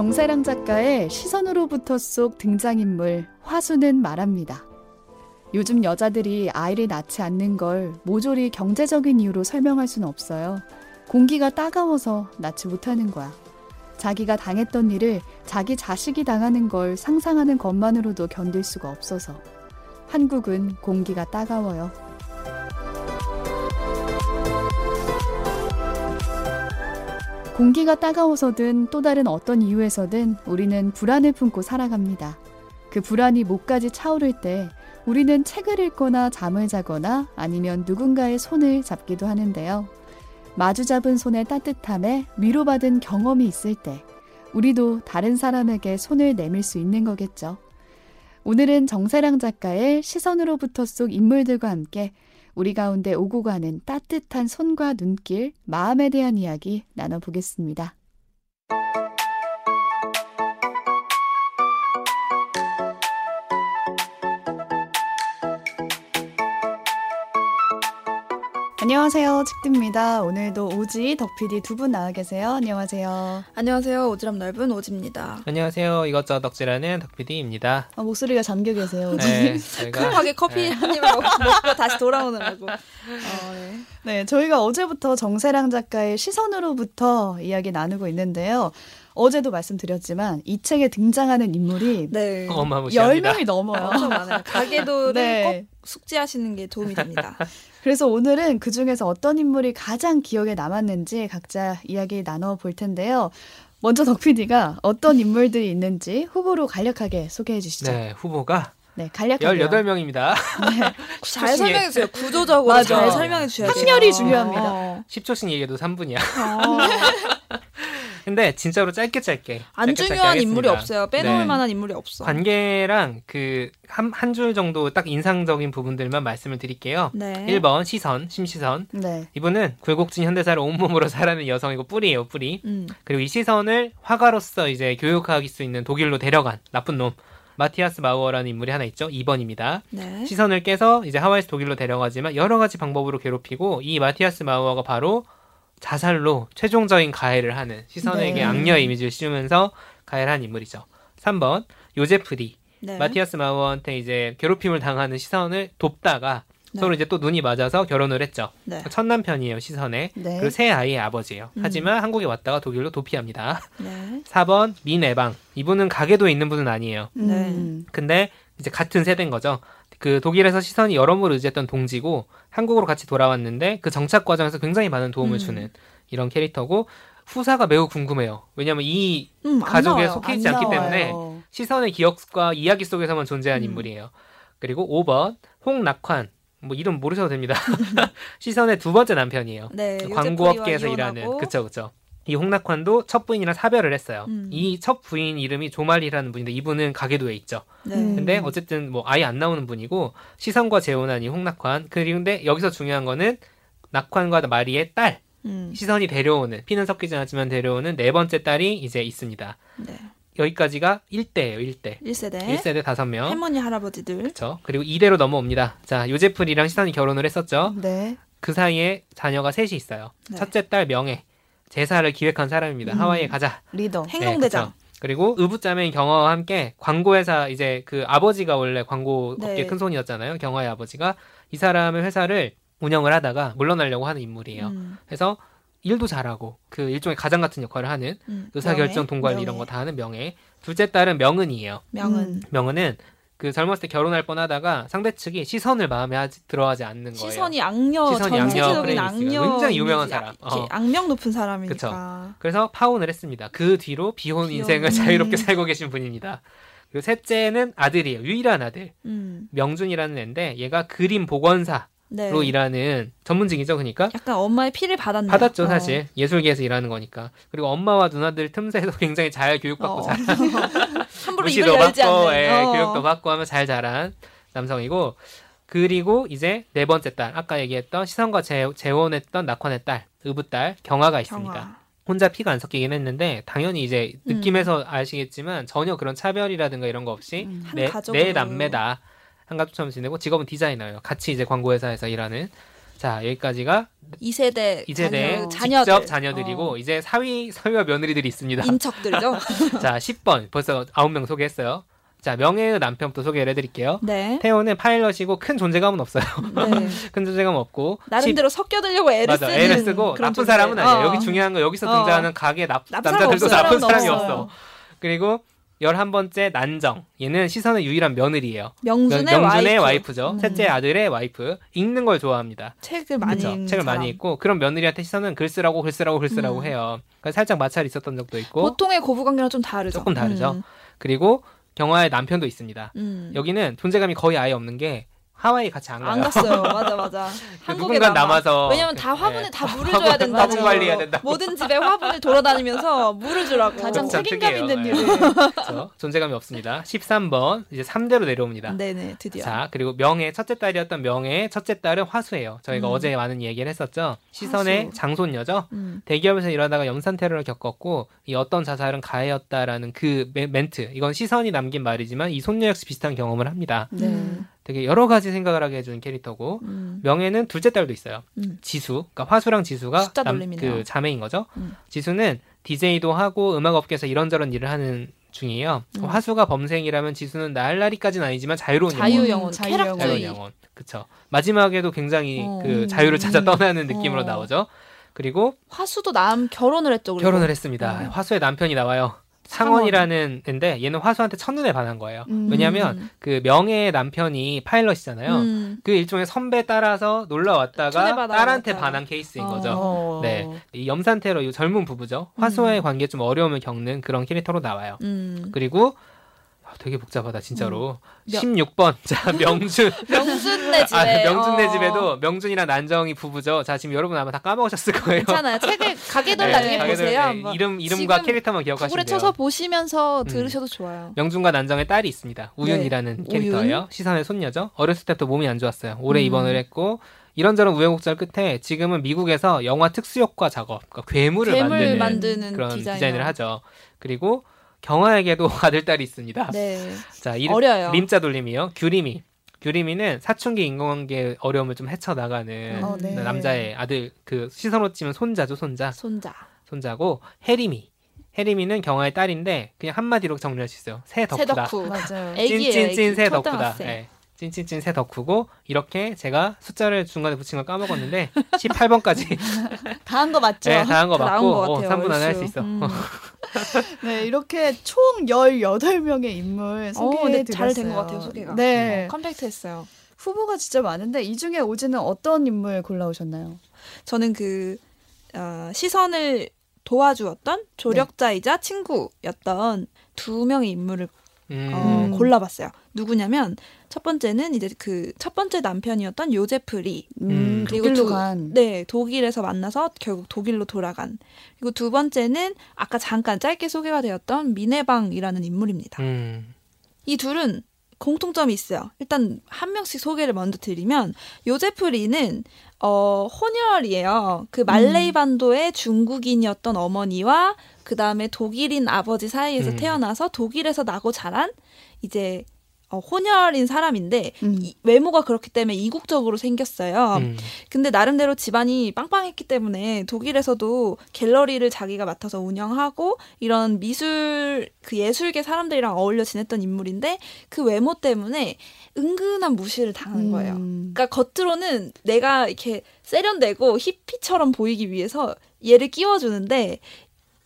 정세랑 작가의 시선으로부터 속 등장인물 화수는 말합니다. 요즘 여자들이 아이를 낳지 않는 걸 모조리 경제적인 이유로 설명할 수는 없어요. 공기가 따가워서 낳지 못하는 거야. 자기가 당했던 일을 자기 자식이 당하는 걸 상상하는 것만으로도 견딜 수가 없어서. 한국은 공기가 따가워요. 공기가 따가워서든 또 다른 어떤 이유에서든 우리는 불안을 품고 살아갑니다. 그 불안이 목까지 차오를 때 우리는 책을 읽거나 잠을 자거나 아니면 누군가의 손을 잡기도 하는데요. 마주 잡은 손의 따뜻함에 위로받은 경험이 있을 때 우리도 다른 사람에게 손을 내밀 수 있는 거겠죠. 오늘은 정세랑 작가의 시선으로부터 속 인물들과 함께 우리 가운데 오고 가는 따뜻한 손과 눈길, 마음에 대한 이야기 나눠보겠습니다. 안녕하세요. 직드입니다. 오늘도 오지, 덕PD 두 분 나와 계세요. 안녕하세요. 안녕하세요. 오지랖 넓은 오지입니다. 안녕하세요. 이것저것 덕질하는 덕PD입니다. 아, 목소리가 잠겨 계세요. 네, 저희가 급하게 커피 네. 한 입을 먹- 먹고 다시 돌아오느라고. 어, 네. 네, 저희가 어제부터 정세랑 작가의 시선으로부터 이야기 나누고 있는데요. 어제도 말씀드렸지만 이 책에 등장하는 인물이 네. 10명이 넘어요. 엄청 많아요. 가계도를 네. 꼭 숙지하시는 게 도움이 됩니다. 그래서 오늘은 그 중에서 어떤 인물이 가장 기억에 남았는지 각자 이야기 나눠 볼 텐데요. 먼저 덕 PD가 어떤 인물들이 있는지 후보로 간략하게 소개해 주시죠. 네, 후보가 네, 간략하게. 18명입니다. 잘 설명해 주세요. 구조적으로 맞아. 잘 설명해 주셔야 돼요. 확렬이 중요합니다. 어. 10초씩 얘기해도 3분이야. 어. 근데 진짜로 짧게 짧게. 안 짧게 짧게 중요한 인물이 하겠습니다. 없어요. 빼놓을 네. 만한 인물이 없어. 관계랑 그 한 한 줄 정도 딱 인상적인 부분들만 말씀을 드릴게요. 네. 1번 시선, 심시선. 네. 이분은 굴곡진 현대사를 온몸으로 살아는 여성이고 뿌리예요, 뿌리. 음. 그리고 이 시선을 화가로서 이제 교육할 수 있는 독일로 데려간 나쁜 놈. 마티아스 마우어라는 인물이 하나 있죠. 2번입니다. 네. 시선을 꾀서 이제 하와이에서 독일로 데려가지만 여러 가지 방법으로 괴롭히고 이 마티아스 마우어가 바로 자살로 최종적인 가해를 하는 시선에게 네. 악녀의 이미지를 씌우면서 가해를 한 인물이죠. 3번 요제프 리 네. 마티아스 마우어한테 이제 괴롭힘을 당하는 시선을 돕다가 네. 서로 이제 또 눈이 맞아서 결혼을 했죠. 네. 첫 남편이에요 시선의 네. 그리고 세 아이의 아버지예요. 음. 하지만 한국에 왔다가 독일로 도피합니다. 네. 4번 민에방 이분은 가계도에 있는 분은 아니에요. 음. 근데 이제 같은 세대인 거죠. 그 독일에서 시선이 여러모로 의지했던 동지고 한국으로 같이 돌아왔는데 그 정착 과정에서 굉장히 많은 도움을 음. 주는 이런 캐릭터고 후사가 매우 궁금해요. 왜냐면 이 음, 안 가족에 나와요. 속해 있지 안 않기 나와요. 때문에 시선의 기억과 이야기 속에서만 존재한 음. 인물이에요. 그리고 5번 홍낙환 뭐 이름 모르셔도 됩니다. 시선의 두 번째 남편이에요. 네. 광고업계에서 일하는 그쵸 그쵸. 이 홍낙환도 첫 부인이랑 사별을 했어요. 음. 이첫 부인 이름이 조말이라는 분인데 이분은 가게도에 있죠. 네. 음. 근데 어쨌든 뭐 아예 안 나오는 분이고 시선과 재혼한 이 홍낙환 근데 여기서 중요한 거는 낙환과 마리의 딸 음. 시선이 데려오는 피는 섞이지 않지만 데려오는 네 번째 딸이 이제 있습니다. 네. 여기까지가 1대예요, 1대. 1세대. 1세대 5명. 할머니 할아버지들. 그렇죠. 그리고 2대로 넘어옵니다. 자, 요제프리랑 시선이 결혼을 했었죠. 네. 그 사이에 자녀가 셋이 있어요. 네. 첫째 딸 명예. 제사를 기획한 사람입니다. 음. 하와이에 가자. 리더. 행동대장. 네. 그리고 의붓자매인 경화와 함께 광고회사 이제 그 아버지가 원래 광고 업계 네. 큰 손이었잖아요. 경화의 아버지가 이 사람의 회사를 운영을 하다가 물러나려고 하는 인물이에요. 음. 그래서 일도 잘하고 그 일종의 가장 같은 역할을 하는 음. 의사결정? 동관. 이런 거 다 하는 명예. 둘째 딸은 명은이에요. 명은 음. 명은은 그 젊었을 때 결혼할 뻔하다가 상대 측이 시선을 마음에 하지, 들어하지 않는 거예요. 시선이 악녀 시선이 전체적인. 악녀 굉장히 유명한 사람. 어. 악명 높은 사람이니까 그래서 파혼을 했습니다. 그 뒤로 비혼 비혼. 인생을 자유롭게 살고 계신 분입니다. 그리고 셋째는 아들이에요. 유일한 아들. 음. 명준이라는 애인데 얘가 그림 복원사로 네. 일하는 전문직이죠. 그러니까 약간 엄마의 피를 받았네요. 받았죠 어. 사실 예술계에서 일하는 거니까 그리고 엄마와 누나들 틈새에서 굉장히 잘 교육받고 어. 잘 함부로 입을 열지 받고 않는. 예, 어. 교육도 받고 하면 잘 자란 남성이고 그리고 이제 네 번째 딸 아까 얘기했던 시선과 재, 재혼했던 낙환의 딸 의붓딸 경화가 있습니다. 경화. 혼자 피가 안 섞이긴 했는데 당연히 이제 음. 느낌에서 아시겠지만 전혀 그런 차별이라든가 이런 거 없이 음. 한 내. 내 남매다 한 가족처럼 지내고 직업은 디자이너예요. 같이 이제 광고회사에서 일하는 자 여기까지가 2세대 2세대 자녀, 자녀 들. 자녀들이고 어, 이제 사위 사위와 며느리들이 있습니다. 인척들이죠. 자 10번 벌써 9명 소개했어요. 자 명예의 남편부터 소개를 해드릴게요. 네. 태호는 파일럿이고 큰 존재감은 없어요. 네. 큰 존재감 없고 나름대로 섞여들려고 애를 맞아. 쓰는 애를 쓰고 나쁜 존재. 사람은 아니에요. 어. 여기 중요한 거 여기서 어. 등장하는 가게 나, 나쁜 남자들도 나쁜. 사람이. 없어. 그리고 11번째 난정. 얘는 시선의 유일한 며느리예요. 명준의, 명준의 와이프. 죠 음. 셋째 아들의 와이프. 읽는 걸 좋아합니다. 책을 많이? 읽는 책을 사람. 많이 읽고 그런 며느리한테 시선은 글 쓰라고 글 쓰라고 글 쓰라고 음. 해요. 그러니까 살짝 마찰이 있었던 적도 있고 보통의 고부관계랑 좀 다르죠. 조금 다르죠. 음. 그리고 경화의 남편도 있습니다. 음. 여기는 존재감이 거의 아예 없는 게 하와이 같이 안 가요. 안 갔어요. 맞아 맞아. 그 한국에 남아. 남아서 왜냐면 다 네. 화분에 다 물을 줘야 된다고. 화분 관리해야 된다고. 모든 집에 화분을 돌아다니면서 물을 주라고. 가장 그쵸, 책임감. 있는 네. 일을. 그렇죠. 존재감이 없습니다. 13번 이제 3대로 내려옵니다. 네네 드디어. 자, 그리고 명의 첫째 딸이었던 명의 첫째 딸은 화수예요. 저희가 음. 어제 많은 얘기를 했었죠. 시선의 화수. 장손녀죠. 음. 대기업에서 일하다가 염산 테러를 겪었고 이 어떤 자살은 가해였다라는 그 멘- 멘트. 이건 시선이 남긴 말이지만 이 손녀 역시 비슷한 경험을 합니다. 네. 음. 되게 여러 가지 생각을 하게 해주는 캐릭터고 음. 명예는 둘째 딸도 있어요. 음. 지수, 그러니까 화수랑 지수가 남-. 그 자매인 거죠. 음. 지수는 DJ도 하고 음악 업계에서 이런저런 일을 하는 중이에요. 음. 화수가 범생이라면 지수는 날라리까지는 아니지만 자유로운. 자유 영혼, 자유 영혼. 자유로운 쾌락주의. 영혼. 그쵸. 마지막에도 굉장히 어. 그 자유를 찾아 음. 떠나는 느낌으로 어. 나오죠. 그리고 화수도 남 결혼을 했죠. 그리고. 결혼을 했습니다. 음. 화수의 남편이 나와요. 상원이라는 애인데 얘는 화수한테 첫눈에 반한 거예요. 음. 왜냐하면 그 명예의 남편이 파일럿이잖아요. 음. 그 일종의 선배 따라서 놀러 왔다가 딸한테. 반한 케이스인 어. 거죠. 어. 네. 이 염산테러 이 젊은 부부죠. 화수와의 관계에 좀 어려움을 겪는 그런 캐릭터로 나와요. 음. 그리고 아, 되게 복잡하다 진짜로. 명- 16번 자 명준 명준네 집에. 아, 명준네 어. 집에도 명준이랑 난정이 부부죠. 자 지금 여러분 아마 다 까먹으셨을 거예요. 괜찮아요. 책을 가게들 네, 나중에 가게들, 보세요. 네. 이름 이름과 캐릭터만 기억하시면 구글에. 쳐서 보시면서 음. 들으셔도 좋아요. 명준과 난정의 딸이 있습니다. 우윤이라는 네, 캐릭터예요. 시선의 손녀죠. 어렸을 때부터 몸이 안 좋았어요. 오래 음. 입원을 했고 이런저런 우여곡절 끝에 지금은 미국에서 영화 특수효과 작업, 그러니까 괴물을 괴물 만드는, 만드는 그런 디자이너. 디자인을 하죠. 그리고 경화에게도 아들 딸이 있습니다. 네. 자, 이름 어려요. 림자 돌림이요. 규림이. 규림이는 사춘기 인간관계 어려움을 좀 헤쳐나가는 어, 네. 남자의 아들 그 시선으로 치면 손자죠 손자 손자. 손자고 해림이 해림이는 경화의 딸인데 그냥 한마디로 정리할 수 있어요 새 덕후다 새 덕후. 맞아요. 애기예요. 찐찐찐 애기. 새 덕후다 초등학생. 네. 찐찐찐 새 덕후고 이렇게 제가 숫자를 중간에 붙인 걸 까먹었는데 18번까지 다 한 거 맞죠? 네, 다 한 거다 나온 맞고 것 어, 같아요. 3분 안에 할 수. 있어 음. 네, 이렇게 총 18명의 인물 어, 소개해 드렸어요. 잘된 것 같아요, 소개가. 네. 어, 컴팩트했어요. 후보가 진짜 많은데 이 중에 오지는 어떤 인물 골라오셨나요? 저는 그 어, 시선을 도와주었던 조력자이자 친구였던 두 명의 인물을 음. 어, 음. 골라봤어요. 누구냐면 첫 번째는 이제 그 첫 번째 남편이었던 요제프 리. 음. 그리고 독일로 두- 간. 네, 독일에서 만나서 결국 독일로 돌아간. 그리고 두 번째는 아까 잠깐 짧게 소개가 되었던 미네방이라는 인물입니다. 음. 이 둘은 공통점이 있어요. 일단 한 명씩 소개를 먼저 드리면 요제프 리는 어 혼혈이에요. 그 말레이 반도의 중국인이었던 어머니와 그 다음에 독일인 아버지 사이에서 음. 태어나서 독일에서 나고 자란 이제 어, 혼혈인 사람인데 음. 이- 외모가 그렇기 때문에 이국적으로 생겼어요. 음. 근데 나름대로 집안이 빵빵했기 때문에 독일에서도 갤러리를 자기가 맡아서 운영하고 이런 미술 그 예술계 사람들이랑 어울려 지냈던 인물인데 그 외모 때문에 은근한 무시를 당하는 거예요. 음. 그러니까 겉으로는 내가 이렇게 세련되고 히피처럼 보이기 위해서 얘를 끼워주는데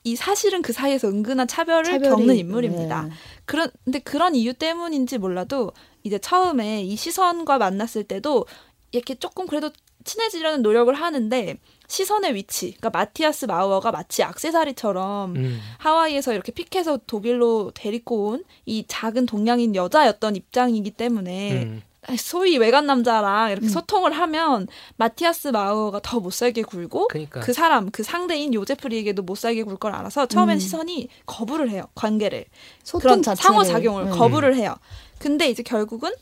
이 사실은 그 사이에서 은근한 차별을 차별이- 겪는 인물입니다. 네. 그런 근데 그런 이유 때문인지 몰라도 이제 처음에 이 시선과 만났을 때도 이렇게 조금 그래도 친해지려는 노력을 하는데 시선의 위치, 그러니까 마티아스 마우어가 마치 악세사리처럼 음. 하와이에서 이렇게 픽해서 독일로 데리고 온 이 작은 동양인 여자였던 입장이기 때문에 음. 소위 외간 남자랑 이렇게 음. 소통을 하면 마티아스 마우어가 더 못살게 굴고 그러니까 그 사람 그 상대인 요제프리에게도 못살게 굴 걸 알아서 처음엔 음. 시선이 거부를 해요 관계를 소통 그런 자체를 상호작용을 음. 거부를 해요. 근데 이제 결국은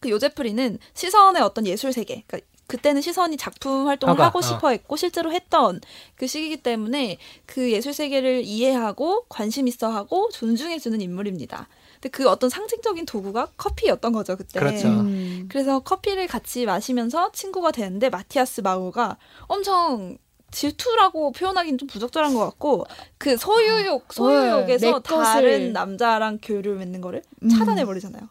그 요제프리는 시선의 어떤 예술 세계, 그러니까 그때는 시선이 작품 활동을 화가, 하고 어. 싶어 했고 실제로 했던 그 시기이기 때문에 그 예술 세계를 이해하고 관심 있어 하고 존중해 주는 인물입니다. 근데 그 어떤 상징적인 도구가 커피였던 거죠 그때. 그렇죠. 음. 그래서 커피를 같이 마시면서 친구가 되는데 마티아스 마우가 엄청 질투라고 표현하기는 좀 부적절한 것 같고 그 소유욕 소유욕에서 네, 내 것을- 다른 남자랑 교류를 맺는 거를 음. 차단해 버리잖아요.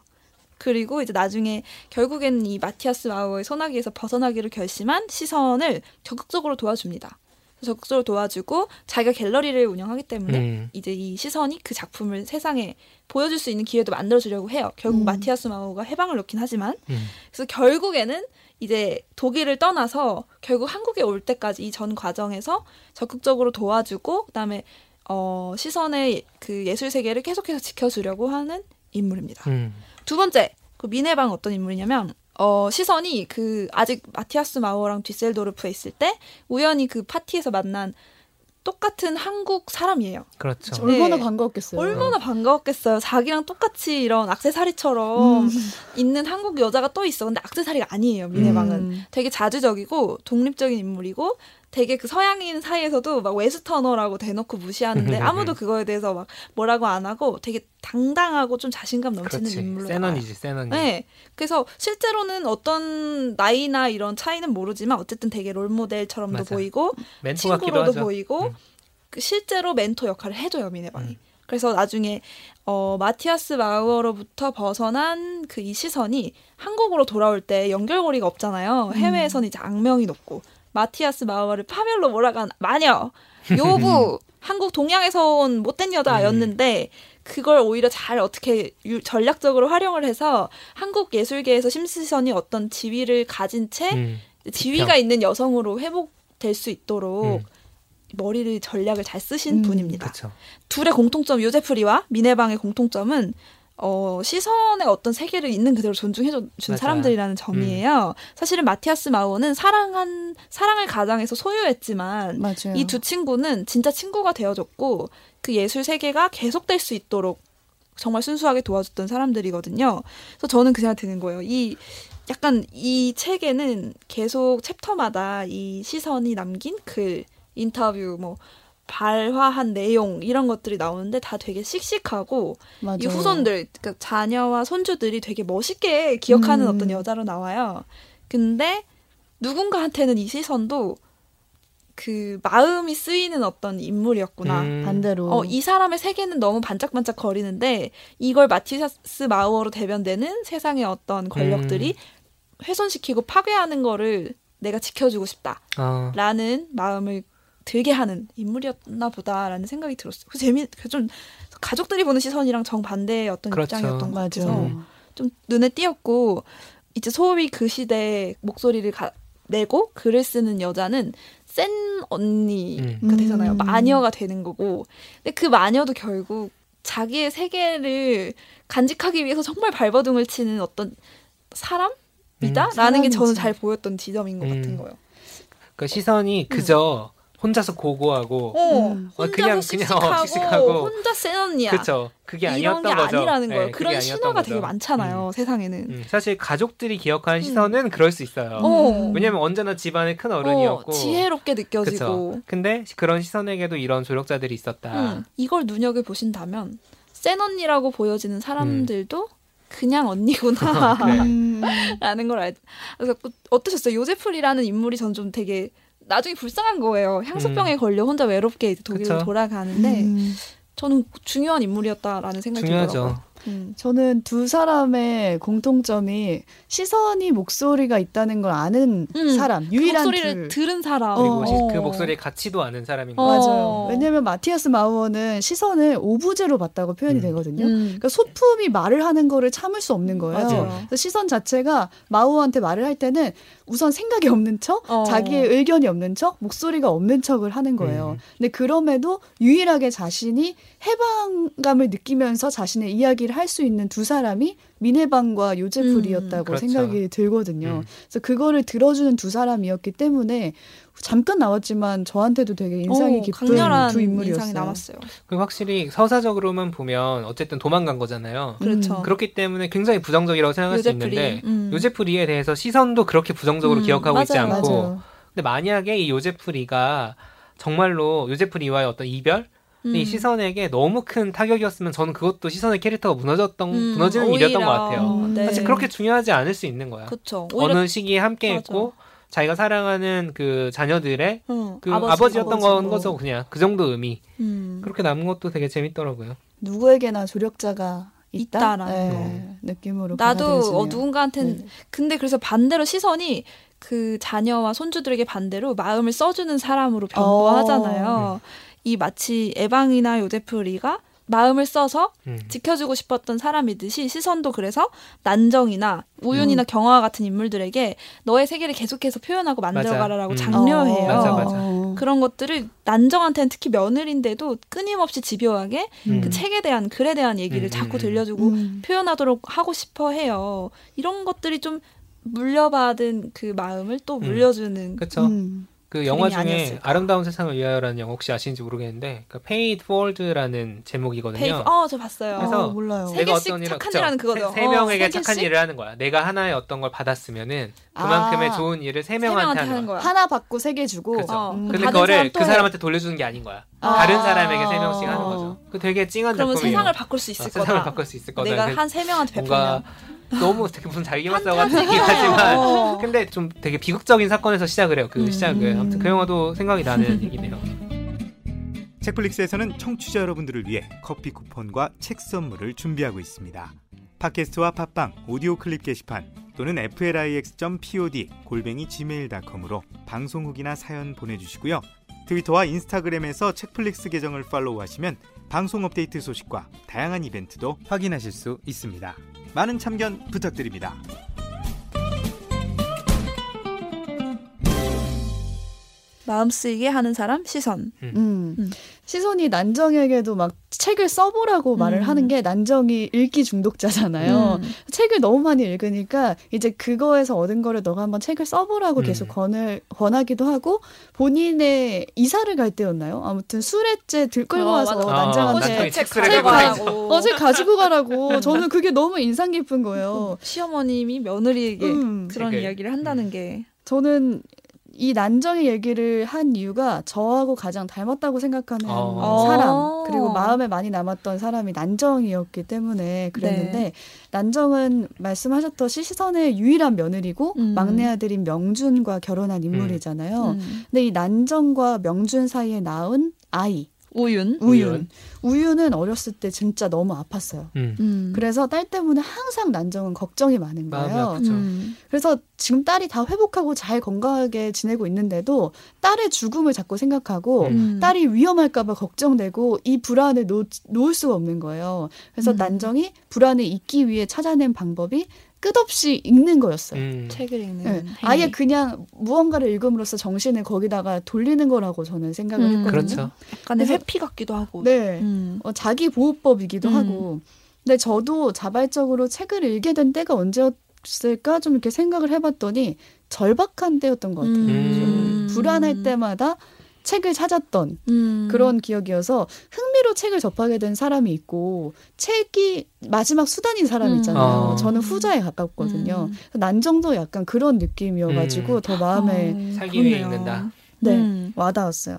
그리고 이제 나중에 결국에는 이 마티아스 마우의 소나기에서 벗어나기를 결심한 시선을 적극적으로 도와줍니다. 적극적으로 도와주고 자기가 갤러리를 운영하기 때문에 음. 이제 이 시선이 그 작품을 세상에 보여줄 수 있는 기회도 만들어주려고 해요. 결국 음. 마티아스 마우가 해방을 놓긴 하지만 음. 그래서 결국에는 이제 독일을 떠나서 결국 한국에 올 때까지 이 전 과정에서 적극적으로 도와주고 그다음에 어 시선의 그 예술 세계를 계속해서 지켜주려고 하는 인물입니다. 음. 두 번째 그 미네방 어떤 인물이냐면 어 시선이 그 아직 마티아스 마우어랑 뒤셀도르프에 있을 때 우연히 그 파티에서 만난 똑같은 한국 사람이에요. 그렇죠. 얼마나 네. 반가웠겠어요. 얼마나 반가웠겠어요. 자기랑 똑같이 이런 악세사리처럼 음. 있는 한국 여자가 또 있어. 근데 악세사리가 아니에요. 미네방은. 음. 되게 자주적이고 독립적인 인물이고 되게 그 서양인 사이에서도 막 Westerner라고 대놓고 무시하는데 아무도 그거에 대해서 막 뭐라고 안 하고 되게 당당하고 좀 자신감 넘치는 그렇지. 인물로. 쎈 언니지, 쎈 언니. 네. 그래서 실제로는 어떤 나이나 이런 차이는 모르지만 어쨌든 되게 롤 모델처럼도 맞아. 보이고 친구로도. 보이고 음. 그 실제로 멘토 역할을 해줘요 민애방이. 음. 그래서 나중에 어 마티아스 마우어로부터 벗어난 그 이 시선이 한국으로 돌아올 때 연결고리가 없잖아요. 해외에서는 이제 악명이 높고 마티아스 마우어를 파멸로 몰아간 마녀 요부 한국 동양에서 온 못된 여자였는데 그걸 오히려 잘 어떻게 유- 전략적으로 활용을 해서 한국 예술계에서 심시선이 어떤 지위를 가진 채 음. 지위가. 있는 여성으로 회복될 수 있도록 음. 머리를 전략을 잘 쓰신 음, 분입니다. 그렇죠. 둘의 공통점 요제프리와 미네방의 공통점은 어, 시선의 어떤 세계를 있는 그대로 존중해 준. 음. 사람들이라는 점이에요. 사실은 마티아스 마우어는 사랑한 사랑을 가장해서 소유했지만. 이 두 친구는 진짜 친구가 되어줬고 그 예술 세계가 계속될 수 있도록 정말 순수하게 도와줬던 사람들이거든요. 그래서 저는 그 생각 드는 거예요. 이 약간 이 책에는 계속 챕터마다 이 시선이 남긴 글, 인터뷰, 뭐 발화한 내용 이런 것들이 나오는데 다 되게 씩씩하고 맞아요. 이 후손들, 그러니까 자녀와 손주들이 되게 멋있게 기억하는 음. 어떤 여자로 나와요. 근데 누군가한테는 이 시선도 그 마음이 쓰이는 어떤 인물이었구나. 음. 반대로. 어, 이 사람의 세계는 너무 반짝반짝 거리는데 이걸 마티사스 마우어로 대변되는 세상의 어떤 권력들이 음. 훼손시키고 파괴하는 거를 내가 지켜주고 싶다라는 어. 마음을 들게 하는 인물이었나 보다라는 생각이 들었어요. 그 재미, 그좀 가족들이 보는 시선이랑 정반대의 어떤 그렇죠. 입장이었던 것 같아서 맞아요. 좀 눈에 띄었고 이제 소위 그 시대에 목소리를 가- 내고 글을 쓰는 여자는 센 언니가 음. 되잖아요. 음. 마녀가 되는 거고. 근데 그 마녀도 결국 자기의 세계를 간직하기 위해서 정말 발버둥을 치는 어떤 사람이다? 음. 라는 게 저는. 잘 보였던 지점인 것 음. 같은 거예요. 그 시선이 그저 혼자서 고고하고 어, 음. 어, 혼자서 그냥- 그냥, 어, 씩씩하고, 씩씩하고. 혼자 센 언니야. 그렇죠. 그게 이런 아니었던 게 거죠. 아니라는 네, 거예요. 그게 그런 신화가 거죠. 되게 많잖아요, 세상에는. 음, 사실 가족들이 기억하는 시선은 그럴 수 있어요. 어. 왜냐면 언제나 집안의 큰 어른이었고. 어, 지혜롭게 느껴지고. 그쵸. 근데 그런 시선에게도 이런 조력자들이 있었다. 음, 이걸 눈여겨 보신다면 센 언니라고 보여지는 사람들도 그냥 언니구나. 그래. 음. 라는 걸 알. 그래서 그- 어떠셨어요? 요제프리라는 인물이 전 좀 되게 나중에 불쌍한 거예요. 향수병에 걸려 혼자 외롭게 이제 독일로 음. 그쵸. 돌아가는데 음. 저는 중요한 인물이었다라는 생각이 중요하죠. 들더라고요. 음. 저는 두 사람의 공통점이 시선이 목소리가 있다는 걸 아는 음, 사람, 그 유일한 목소리를 둘. 들은 사람. 그리고 어. 시- 그 목소리의 가치도 아는 사람인 어. 거죠. 맞아요. 왜냐하면 마티아스 마우어는 시선을 오브제로 봤다고 표현이 음. 되거든요. 음. 그러니까 소품이 말을 하는 거를 참을 수 없는 거예요. 맞아요. 그래서 시선 자체가 마우어한테 말을 할 때는 우선 생각이 없는 척, 어. 자기의 의견이 없는 척, 목소리가 없는 척을 하는 거예요. 음. 근데 그럼에도 유일하게 자신이 해방감을 느끼면서 자신의 이야기를 할 수 있는 두 사람이 미네방과 요제풀이었다고 음. 그렇죠. 생각이 들거든요. 음. 그래서 그거를 들어주는 두 사람이었기 때문에 잠깐 나왔지만 저한테도 되게 인상이 어, 깊은 강렬한 두 인물이었어요. 인상이 남았어요. 그리고 확실히 서사적으로만 보면 어쨌든 도망간 거잖아요. 그렇죠. 그렇기 때문에 굉장히 부정적이라고 생각할 수 요제프리. 있는데 음. 요제프 리에 대해서 시선도 그렇게 부정적으로 음, 기억하고 있지 맞아요. 않고 맞아요. 근데 만약에 이 요제프 리가 정말로 요제프 리와의 어떤 이별 이 음. 시선에게 너무 큰 타격이었으면 저는 그것도 시선의 캐릭터가 무너졌던 음, 무너지는 일이었던 것 같아요. 음. 네. 사실 그렇게 중요하지 않을 수 있는 거야. 그쵸. 오히려 어느 시기에 함께 맞아. 했고 자기가 사랑하는 그 자녀들의 응, 그 아버지, 아버지 였던 건 아버지고. 거죠 그냥 그 정도 의미 음. 그렇게 남은 것도 되게 재밌더라고요. 누구에게나 조력자가 있다? 있다 라는 네, 느낌으로 나도. 어, 누군가한테는 네. 근데 그래서 반대로 시선이 그 자녀와 손주들에게 반대로 마음을 써주는 사람으로 변모하잖아요. 이 마치 에방이나 요제프 리가 마음을 써서 음. 지켜주고 싶었던 사람이듯이 시선도 그래서 난정이나 우윤이나 경화와 같은 인물들에게 너의 세계를 계속해서 표현하고 만들어가라라고 음. 장려해요. 맞아, 맞아. 어. 그런 것들을 난정한테는 특히 며느리인데도 끊임없이 집요하게 음. 그 책에 대한 글에 대한 얘기를 음, 자꾸 음, 들려주고 음. 표현하도록 하고 싶어 해요. 이런 것들이 좀 물려받은 그 마음을 또 음. 물려주는. 음. 그 영화 중에 아니었을까. 아름다운 세상을 위하여라는 영화 혹시 아시는지 모르겠는데 그 Paid Forward라는 제목이거든요. 페이크 어저 봤어요. 그래서 어, 몰라요. 세 내가 개씩 어떤 일을 착한? 일하는 그거죠. 세, 세 어, 명에게 세 착한? 일을 하는 거야. 내가 하나의 어떤 걸 받았으면은 그만큼의 아. 좋은 일을 세세 명한테 명한테 하는 거야. 하나 받고 세 개 주고. 그죠. 어, 음. 근데 그거를 그 해. 사람한테 돌려주는 게 아닌 거야. 아. 다른 사람에게 세 명씩 하는 거죠. 그 되게 찡한 그러면 작품이에요. 세상을 바꿀 수 있을 어, 거다. 세상을 바꿀 수 있을 거다. 내가 근데 한세 명한테 베풀면. 너무 되게 무슨 잘기만 판타지. 써가지고 하지만 어. 근데 좀 되게 비극적인 사건에서 시작을 해요. 그 음. 시작을. 아무튼 그 영화도 생각이 나는 얘기네요. 책플릭스에서는 청취자 여러분들을 위해 커피 쿠폰과 책 선물을 준비하고 있습니다. 팟캐스트와 팟빵, 오디오 클립 게시판 또는 flix.pod 골뱅이 gmail.com으로 방송 후기나 사연 보내주시고요. 트위터와 인스타그램에서 책플릭스 계정을 팔로우하시면 방송 업데이트 소식과 다양한 이벤트도 확인하실 수 있습니다. 많은 참견 부탁드립니다. 마음 쓰이게 하는 사람 시선. 음. 음. 시선이 난정에게도 막 책을 써보라고 음. 말을 하는 게 난정이 읽기 중독자잖아요. 음. 책을 너무 많이 읽으니까 이제 그거에서 얻은 거를 너가 한번 책을 써보라고 음. 계속 권을 권하기도 하고 본인의 이사를 갈 때였나요? 아무튼 수레째 들끌고 어, 와서 맞아. 아, 난장한테 난장이 책 책술에 가지고 가라고. 어제 가지고 가라고 저는 그게 너무 인상 깊은 거예요. 시어머님이 며느리에게 음. 그런 책을. 이야기를 한다는 게 저는 이 난정의 얘기를 한 이유가 저하고 가장 닮았다고 생각하는 어. 사람 그리고 마음에 많이 남았던 사람이 난정이었기 때문에 그랬는데 네. 난정은 말씀하셨듯이 시선의 유일한 며느리고 음. 막내 아들인 명준과 결혼한 인물이잖아요. 음. 근데 이 난정과 명준 사이에 낳은 아이 우윤. 우윤 우윤은 어렸을 때 진짜 너무 아팠어요. 음. 음. 그래서 딸 때문에 항상 난정은 걱정이 많은 마음이 거예요. 아프죠. 음. 그래서 지금 딸이 다 회복하고 잘 건강하게 지내고 있는데도 딸의 죽음을 자꾸 생각하고 음. 딸이 위험할까봐 걱정되고 이 불안을 놓, 놓을 수가 없는 거예요. 그래서 음. 난정이 불안을 잊기 위해 찾아낸 방법이 끝없이 읽는 거였어요. 음. 책을 읽는 네. 아예 그냥 무언가를 읽음으로써 정신을 거기다가 돌리는 거라고 저는 생각을 음. 했거든요. 그렇죠. 약간의 그래서- 회피 같기도 하고. 네. 음. 어, 자기 보호법이기도 음. 하고. 근데 저도 자발적으로 책을 읽게 된 때가 언제였을까 좀 이렇게 생각을 해봤더니 절박한 때였던 것 같아요. 음. 좀 불안할 때마다 책을 찾았던 음. 그런 기억이어서 흥미로 책을 접하게 된 사람이 있고 책이 마지막 수단인 사람이 음. 있잖아요. 어. 저는 후자에 가깝거든요. 음. 난정도 약간 그런 느낌이어가지고 음. 더 마음에 어, 살기 위해. 읽는다. 네, 음. 와닿았어요.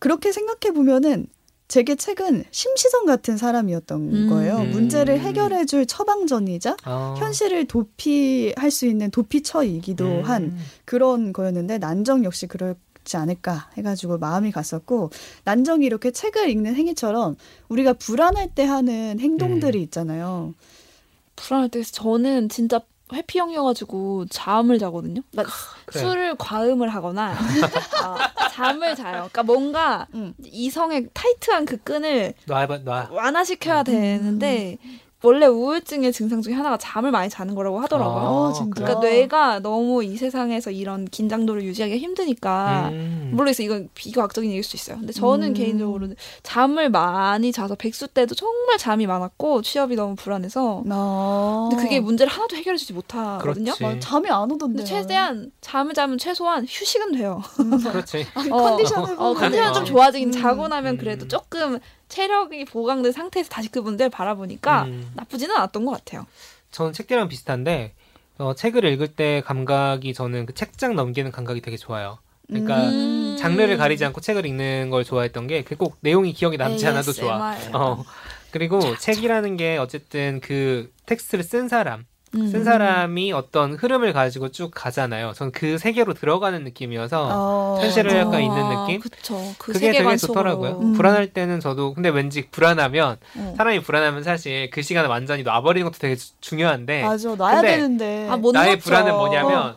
그렇게 생각해 보면은 제게 책은 심시성 같은 사람이었던 음. 거예요. 음. 문제를 해결해 줄 처방전이자 어. 현실을 도피할 수 있는 도피처이기도 음. 한 그런 거였는데 난정 역시 그 렇지 않을까 해가지고 마음이 갔었고 난정이 이렇게 책을 읽는 행위처럼 우리가 불안할 때 하는 행동들이 음. 있잖아요. 불안할 때 저는 진짜 회피형이어가지고 잠을 자거든요. 나 그래. 술을 과음을 하거나 어, 잠을 자요. 그러니까 뭔가 음. 이성의 타이트한 그 끈을 놔봐 놔. 완화시켜야 음. 되는데 원래 우울증의 증상 중에 하나가 잠을 많이 자는 거라고 하더라고요. 어, 진짜. 그러니까 뇌가 너무 이 세상에서 이런 긴장도를 유지하기 힘드니까 음. 모르겠어 이건 비과학적인 얘기일 수 있어요. 근데 저는 음. 개인적으로 잠을 많이 자서 백수 때도 정말 잠이 많았고 취업이 너무 불안해서 나 근데 그게 문제를 하나도 해결해 주지 못하거든요. 그렇지. 막 잠이 안 오던데. 근데 최대한 잠을 자면 최소한 휴식은 돼요. 그렇지. 아, 어, 컨디션을 어, 보면. 컨디션 좀 어. 좋아지긴 음. 자고 나면 음. 그래도 조금 체력이 보강된 상태에서 다시 그 문제를 바라보니까 음. 나쁘지는 않았던 것 같아요. 저는 책들이랑 비슷한데 어, 책을 읽을 때 감각이 저는 그 책장 넘기는 감각이 되게 좋아요. 그러니까 음. 장르를 가리지 않고 책을 읽는 걸 좋아했던 게그꼭 내용이 기억에 남지 않아도 좋아. ASMR. 어. 그리고 책이라는 게 어쨌든 그 텍스트를 쓴 사람, 음. 쓴 사람이 어떤 흐름을 가지고 쭉 가잖아요. 전 그 세계로 들어가는 느낌이어서 어, 현실을 약간 아, 있는 느낌? 그쵸. 그 그게 되게 세계관 좋더라고요. 음. 불안할 때는 저도 근데 왠지 불안하면 어. 사람이 불안하면 사실 그 시간을 완전히 놔버리는 것도 되게 주- 중요한데 맞아 놔야 되는데 아, 못 나의 놓죠. 불안은 뭐냐면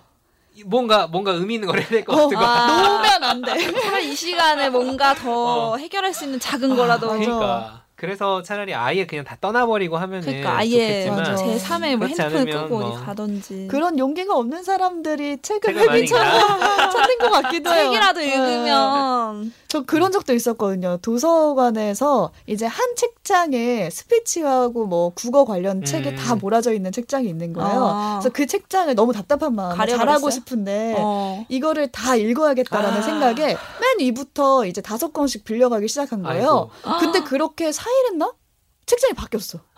뭔가 뭔가 의미 있는 걸 해야 될것 어, 같은 거. 아, 놓으면 안 돼. 차라리 이 시간에 뭔가 더 어. 해결할 수 있는 작은 거라도 맞아. 그러니까 그래서 차라리 아예 그냥 다 떠나버리고 하면은 그러니까 아예. 제 3의 뭐 않으면 끄고 뭐. 어디 가든지 그런 용기가 없는 사람들이 책을 회비처럼 찾는 것 같기도 해요. 책이라도 네. 읽으면 저 그런 적도 있었거든요. 도서관에서 이제 한 책장에 스피치하고 뭐 국어 관련 음. 책이 다 몰아져 있는 책장이 있는 거예요. 아. 그래서 그 책장을 너무 답답한 마음에? 잘하고 싶은데 어. 이거를 다 읽어야겠다라는 아. 생각에 맨 위부터 이제 다섯 권씩 빌려가기 시작한 거예요. 아이고. 근데 그렇게 4일 했나? 책장이 바뀌었어.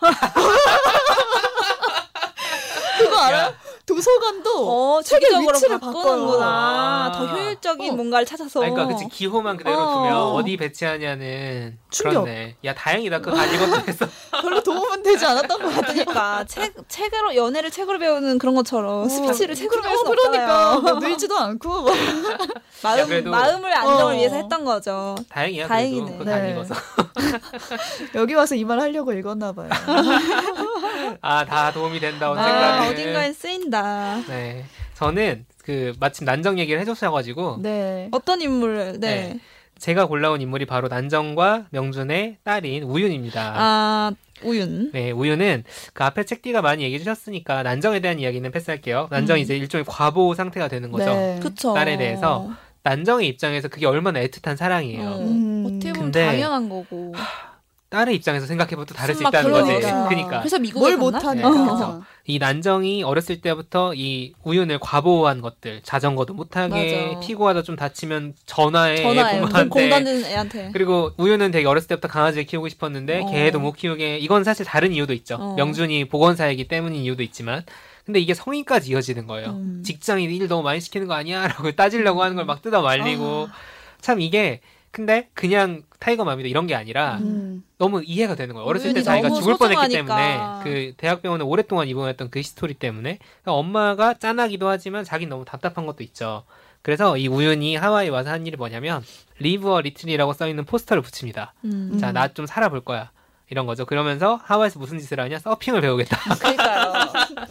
그거 알아요? 야, 도서관도 어, 책의 위치를 바꾸는구나. 아. 더 효율적인 어. 뭔가를 찾아서. 아니, 그러니까 그치 기호만 그대로 어. 두면 어디 배치하냐는 충격. 그렇네. 야 다행이다 그거 다 읽었어. 별로 도움은 되지 않았던 것 같아요. 그러니까 책 책으로 연애를 책으로 배우는 그런 것처럼 어. 스피치를 책으로 배울 수 어, 그러니까 없잖아요. 뭐 늘지도 않고 뭐. 마음 그래도- 마음을 안정을 어. 위해서 했던 거죠. 다행이야 다행이네. 그래도 그거 다 네. 읽어서. 여기 와서 이 말 하려고 읽었나 봐요. 아 다 도움이 된다 아, 언젠가는. 어딘가엔 쓰인다. 네. 저는 그 마침 난정 얘기를 해주셔가지고 네. 어떤 인물을 네. 네. 제가 골라온 인물이 바로 난정과 명준의 딸인 우윤입니다. 아 우윤. 네, 우유는 그 앞에 책디가 많이 얘기해 주셨으니까 난정에 대한 이야기는 패스할게요. 난정이 음. 이제 일종의 과보 상태가 되는 거죠. 네. 그쵸. 딸에 대해서 난정의 입장에서 그게 얼마나 애틋한 사랑이에요. 어, 음. 어떻게 보면 근데- 당연한 거고. 딸의 입장에서 생각해봐도 또 다를 수 있다는 거지. 그러니까. 그러니까 그래서 미국에 뭘 갔나? 네, 못하니까. 그래서 이 난정이 어렸을 때부터 이 우윤을 과보한 것들, 자전거도 못하게 맞아. 피고하다 좀 다치면 전화해 전화해. 공단된 애한테. 그리고 우유는 되게 어렸을 때부터 강아지를 키우고 싶었는데 어. 개도 못 키우게 이건 사실 다른 이유도 있죠. 어. 명준이 보건사이기 때문인 이유도 있지만 근데 이게 성인까지 이어지는 거예요. 음. 직장인 일 너무 많이 시키는 거 아니야? 라고 따지려고 하는 걸 막 뜯어 말리고 아. 참 이게 근데 그냥 tiger mom이다 이런 게 아니라 음. 너무 이해가 되는 거예요. 어렸을 때 자기가 죽을 뻔했기 소중하니까. 때문에 그 대학병원에 오랫동안 입원했던 그 history 때문에 그러니까 엄마가 짠하기도 하지만 자기 너무 답답한 것도 있죠. 그래서 이 우윤이 하와이 와서 한 일이 뭐냐면 Live a Little이라고 써 있는 포스터를 붙입니다. 음. 자, 나 좀 살아볼 거야. 이런 거죠. 그러면서 하와이에서 무슨 짓을 하냐? 서핑을 배우겠다. 그러니까요.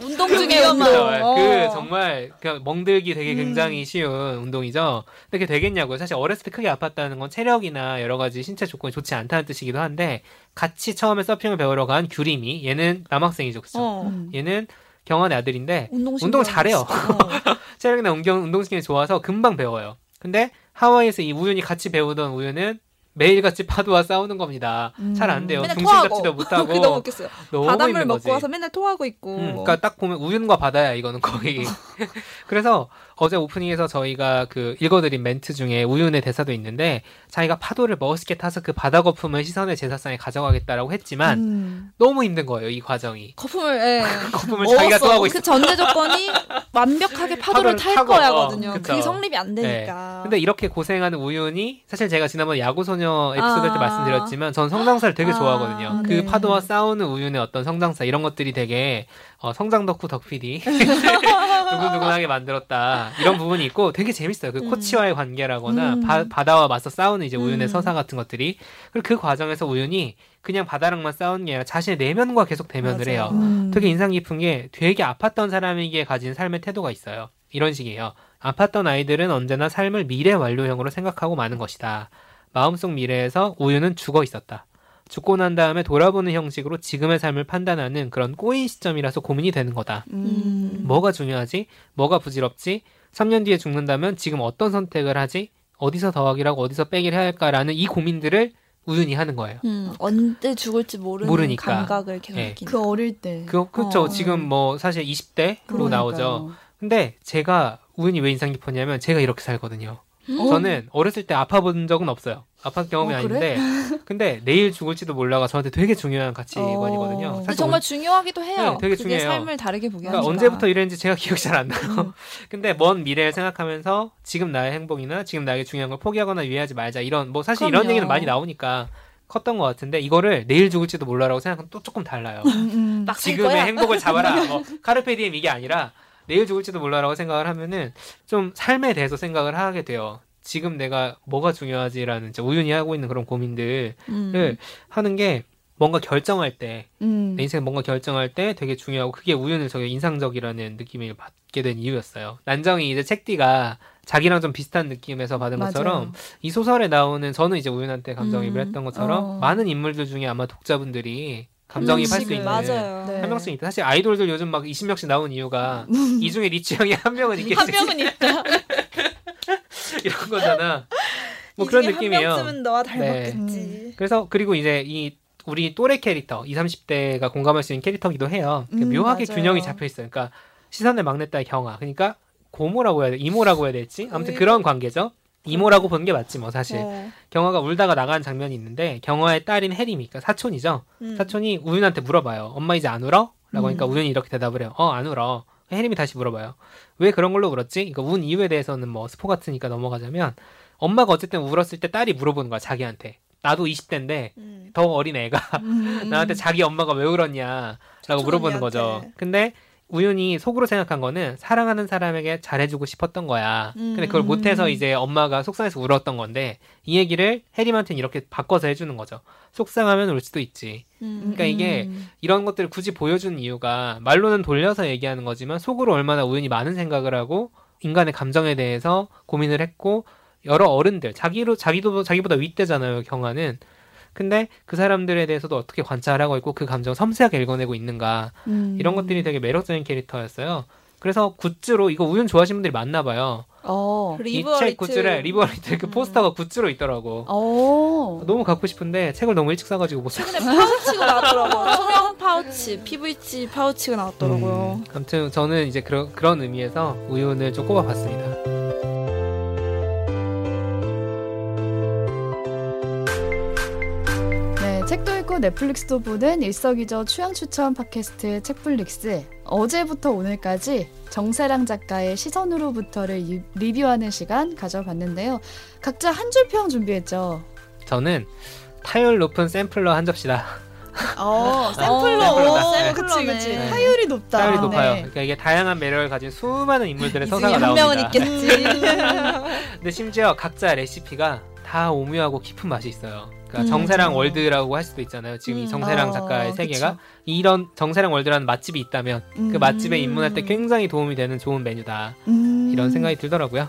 운동 그 중에 운동. 그렇죠. 어. 그 정말 그 멍들기 되게 음. 굉장히 쉬운 운동이죠. 근데 그게 되겠냐고요. 사실 어렸을 때 크게 아팠다는 건 체력이나 여러 가지 신체 조건이 좋지 않다는 뜻이기도 한데 같이 처음에 서핑을 배우러 간 규림이 얘는 남학생이죠. 그죠? 어. 음. 얘는 경환의 아들인데 운동 운동을 잘해요. 어. 체력이나 운동, 운동신경이 좋아서 금방 배워요. 근데 하와이에서 이 우윤이 같이 배우던 우윤은 매일같이 파도와 싸우는 겁니다. 음. 잘안 돼요. 맨날 중심 토하고. 잡지도 못하고 너무 웃겼어요. 너무 바닷물 먹고 거지. 와서 맨날 토하고 있고. 음, 그러니까 딱 보면 우윤과 바다야 이거는 거의. 그래서 어제 오프닝에서 저희가 그 읽어드린 멘트 중에 우윤의 대사도 있는데 자기가 파도를 멋있게 타서 그 바다 거품을 시선의 제사상에 가져가겠다라고 했지만 음. 너무 힘든 거예요 이 과정이. 거품을 예. 거품을 먹었어. 자기가 또 하고 있어. 그 전제 조건이 완벽하게 파도를 파도를 탈 타고, 거야거든요. 어. 그게 성립이 안 되니까. 근데 이렇게 고생하는 우윤이 사실 제가 지난번 야구소녀 에피소드 때 아. 말씀드렸지만 전 성장사를 되게 아, 좋아하거든요. 그 네. 파도와 싸우는 우윤의 어떤 성장사 이런 것들이 되게 어, 성장 덕후 덕PD 두근두근하게 만들었다 이런 부분이 있고 되게 재밌어요. 그 음. 코치와의 관계라거나 음. 바, 바다와 맞서 싸우는 이제 우윤의 음. 서사 같은 것들이 그리고 그 과정에서 우윤이 그냥 바다랑만 싸우는 게 아니라 자신의 내면과 계속 대면을 맞아요. 해요. 음. 되게 인상 깊은 게 되게 아팠던 사람에게 가진 삶의 태도가 있어요. 이런 식이에요. 아팠던 아이들은 언제나 삶을 미래 완료형으로 생각하고 마는 것이다. 마음속 미래에서 우유는 죽어 있었다. 죽고 난 다음에 돌아보는 형식으로 지금의 삶을 판단하는 그런 꼬인 시점이라서 고민이 되는 거다. 음. 뭐가 중요하지? 뭐가 부질없지? 3년 뒤에 죽는다면 지금 어떤 선택을 하지? 어디서 더하기를 하고 어디서 빼기를 해야 할까라는 이 고민들을 우윤이 하는 거예요. 음, 언제 죽을지 모르는 모르니까. 감각을 계속 예. 느끼는. 그 어릴 때. 그, 그쵸. 어. 지금 뭐 사실 20대로 그러니까요. 나오죠. 근데 제가 우연히 왜 인상 깊었냐면 제가 이렇게 살거든요. 음? 저는 어렸을 때 아파 본 적은 없어요. 아팠 경험이 어, 그래? 아닌데 근데 내일 죽을지도 몰라가 저한테 되게 중요한 가치관이거든요. 어. 정말 언- 중요하기도 해요. 네, 되게 중요해요. 삶을 다르게 보게 그러니까 하니까. 언제부터 이랬는지 제가 기억이 잘 안 나요. 음. 근데 먼 미래를 생각하면서 지금 나의 행복이나 지금 나에게 중요한 걸 포기하거나 유의하지 말자 이런 뭐 사실 이런 그럼요. 얘기는 많이 나오니까 컸던 것 같은데 이거를 내일 죽을지도 몰라라고 생각하면 또 조금 달라요. 음, 음. 지금의. 행복을 잡아라. 뭐 카르페 디엠 이게 아니라 내일 죽을지도 몰라라고 생각을 하면은 좀 삶에 대해서 생각을 하게 돼요. 지금 내가 뭐가 중요하지라는 우연히 하고 있는 그런 고민들을 음. 하는 게 뭔가 결정할 때 음. 내 인생 뭔가 결정할 때 되게 중요하고 그게 우연을 저게 인상적이라는 느낌을 받게 된 이유였어요. 난정이 이제 책디가 자기랑 좀 비슷한 느낌에서 받은 맞아요. 것처럼 이 소설에 나오는 저는 이제 우연한테 감정이입을 음. 했던 것처럼 어. 많은 인물들 중에 아마 독자분들이 감정이입할 수. 있는 맞아요. 네. 한 명씩 있다. 사실 아이돌들 요즘 막 20명씩 나온 이유가 이 중에 니 취향이 한 명은 있겠지. 한 명은 있다. 이런 거잖아. 뭐이 그런 느낌이에요. 한 명쯤은 너와 닮았겠지. 음. 그래서 그리고 이제 이 우리 또래 캐릭터 20, 30대가 공감할 수 있는 캐릭터기도 해요. 그 음, 묘하게 맞아요. 균형이 잡혀 있어요. 그러니까 시선의 막내딸 경아. 그러니까 고모라고 해야 돼, 이모라고 해야 될지 아무튼 어이구. 그런 관계죠. 이모라고 보는 게 맞지 뭐 사실. 어. 경아가 울다가 나가는 장면이 있는데 경아의 딸인 혜림이 그러니까 사촌이죠. 음. 사촌이 우윤한테 물어봐요. 엄마 이제 안 울어? 라고 하니까 음. 우윤이 이렇게 대답을 해요. 어, 안 울어. 혜림이 다시 물어봐요. 왜 그런 걸로 울었지? 그러니까 운 이유에 대해서는 뭐 스포 같으니까 넘어가자면 엄마가 어쨌든 울었을 때 딸이 물어보는 거야, 자기한테. 나도 20대인데 음. 더 어린 애가 음. 나한테 자기 엄마가 왜 울었냐라고 물어보는 거죠. 근데 우윤이 속으로 생각한 거는 사랑하는 사람에게 잘해주고 싶었던 거야. 근데 그걸 음. 못해서 이제 엄마가 속상해서 울었던 건데 이 얘기를 해림한테는 이렇게 바꿔서 해주는 거죠. 속상하면 울 수도 있지. 음. 그러니까 이게 음. 이런 것들을 굳이 보여주는 이유가 말로는 돌려서 얘기하는 거지만 속으로 얼마나 우연히 많은 생각을 하고 인간의 감정에 대해서 고민을 했고 여러 어른들 자기로 자기도 자기보다 윗대잖아요 경아는 근데 그 사람들에 대해서도 어떻게 관찰하고 있고 그 감정을 섬세하게 읽어내고 있는가 음. 이런 것들이 되게 매력적인 캐릭터였어요. 그래서 굿즈로 이거 우윤 좋아하시는 분들이 많나 봐요. 어. 이 Live a Little. 책 굿즈를 Live a Little 그 음. 포스터가 굿즈로 있더라고. 어. 너무 갖고 싶은데 책을 너무 일찍 사가지고 못 사. 최근에 파우치가 나왔더라고요. 투명 파우치, PVC 파우치가 나왔더라고요. 음, 아무튼 저는 이제 그런 그런 의미에서 우윤을 좀 꼽아봤습니다. 책도 읽고 넷플릭스도 보는 일석이조 취향 추천 팟캐스트 책플릭스. 어제부터 오늘까지 정세랑 작가의 시선으로부터를 이- 리뷰하는 시간 가져봤는데요. 각자 한 줄 평 준비했죠. 저는 타율 높은 샘플러 한 접시다. 어, 샘플러. 네, 샘플러네. 그치, 그치. 타율이 높다. 타율이 네. 높아요. 그러니까 이게 다양한 매력을 가진 수많은 인물들의 서사가 한 나옵니다. 명은 있겠지. 근데 심지어 각자 레시피가 다 오묘하고 깊은 맛이 있어요. 그러니까 음, 정세랑. 월드라고 할 수도 있잖아요. 지금 이 음. 정세랑 어, 작가의 세계가 그쵸. 이런 정세랑 월드라는 맛집이 있다면 그 음. 맛집에 입문할 때 굉장히 도움이 되는 좋은 메뉴다. 음. 이런 생각이 들더라고요.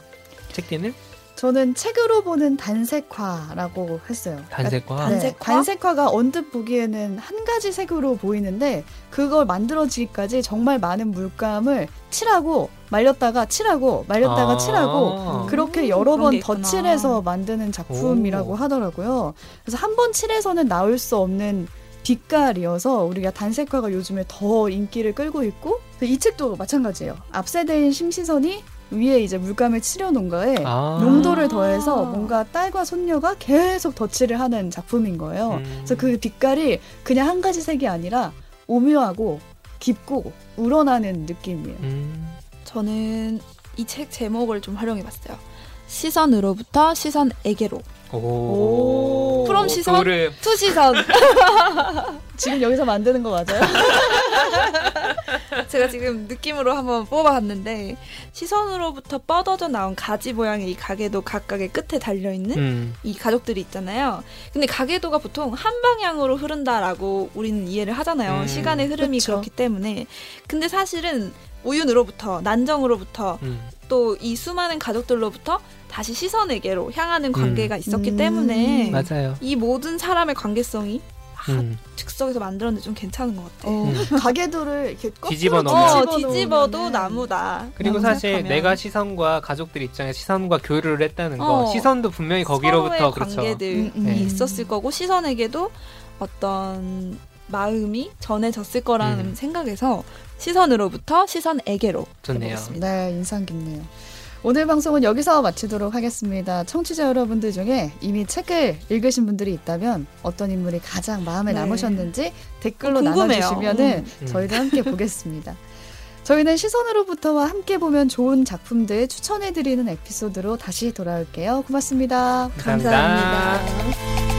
책디는 저는 책으로 보는 단색화라고 했어요. 단색과 네, 단색화? 단색화가 언뜻 보기에는 한 가지 색으로 보이는데 그걸 만들어지기까지 정말 많은 물감을 칠하고 말렸다가 칠하고 말렸다가 아. 칠하고 그렇게 음, 여러 번게더 있구나. 칠해서 만드는 작품이라고 오. 하더라고요. 그래서 한 번 칠해서는 나올 수 없는 빛깔이어서 우리가 단색화가 요즘에 더 인기를 끌고 있고 이 책도 마찬가지예요. 앞세대인 심시선이 위에 이제 물감을 칠해놓은 거에 아. 농도를 더해서 뭔가 딸과 손녀가 계속 덧칠을 하는 작품인 거예요. 음. 그래서 그 빛깔이 그냥 한 가지 색이 아니라 오묘하고 깊고 우러나는 느낌이에요. 음. 저는 이 책 제목을 좀 활용해봤어요. 시선으로부터 시선에게로. 오. 오. From 시선? 도를 to 시선. 지금 여기서 만드는 거 맞아요? 제가 지금 느낌으로 한번 뽑아봤는데 시선으로부터 뻗어져 나온 가지 모양의 이 가게도 각각의 끝에 달려 있는 음. 이 가족들이 있잖아요. 근데 가계도가 보통 한 방향으로 흐른다라고 우리는 이해를 하잖아요. 음. 시간의 흐름이 그쵸. 그렇기 때문에. 근데 사실은 우윤으로부터 난정으로부터 음. 또이 수많은 가족들로부터 다시 시선에게로 향하는 관계가 있었기 음. 때문에 맞아요. 이 모든 사람의 관계성이 음. 즉석에서 만들었는데 좀 괜찮은 것 같아. 어, 가게도를 이렇게 뒤집어 놓으면. 어, 뒤집어 뒤집어도 나무다. 그리고 사실 생각하면. 내가 시선과 가족들 입장에 시선과 교류를 했다는 거 어. 시선도 분명히 거기로부터 서로의 그렇죠. 관계들이 음, 음. 네. 있었을 거고 시선에게도 어떤 마음이 전해졌을 거라는 음. 생각에서 시선으로부터 시선에게로 좋네요. 해보겠습니다. 네, 인상 깊네요. 오늘 방송은 여기서 마치도록 하겠습니다. 청취자 여러분들 중에 이미 책을 읽으신 분들이 있다면 어떤 인물이 가장 마음에 네. 남으셨는지 댓글로 궁금해요. 나눠주시면 은 음. 저희도 함께 보겠습니다. 저희는 시선으로부터와 함께 보면 좋은 작품들 추천해드리는 에피소드로 다시 돌아올게요. 고맙습니다. 감사합니다. 감사합니다.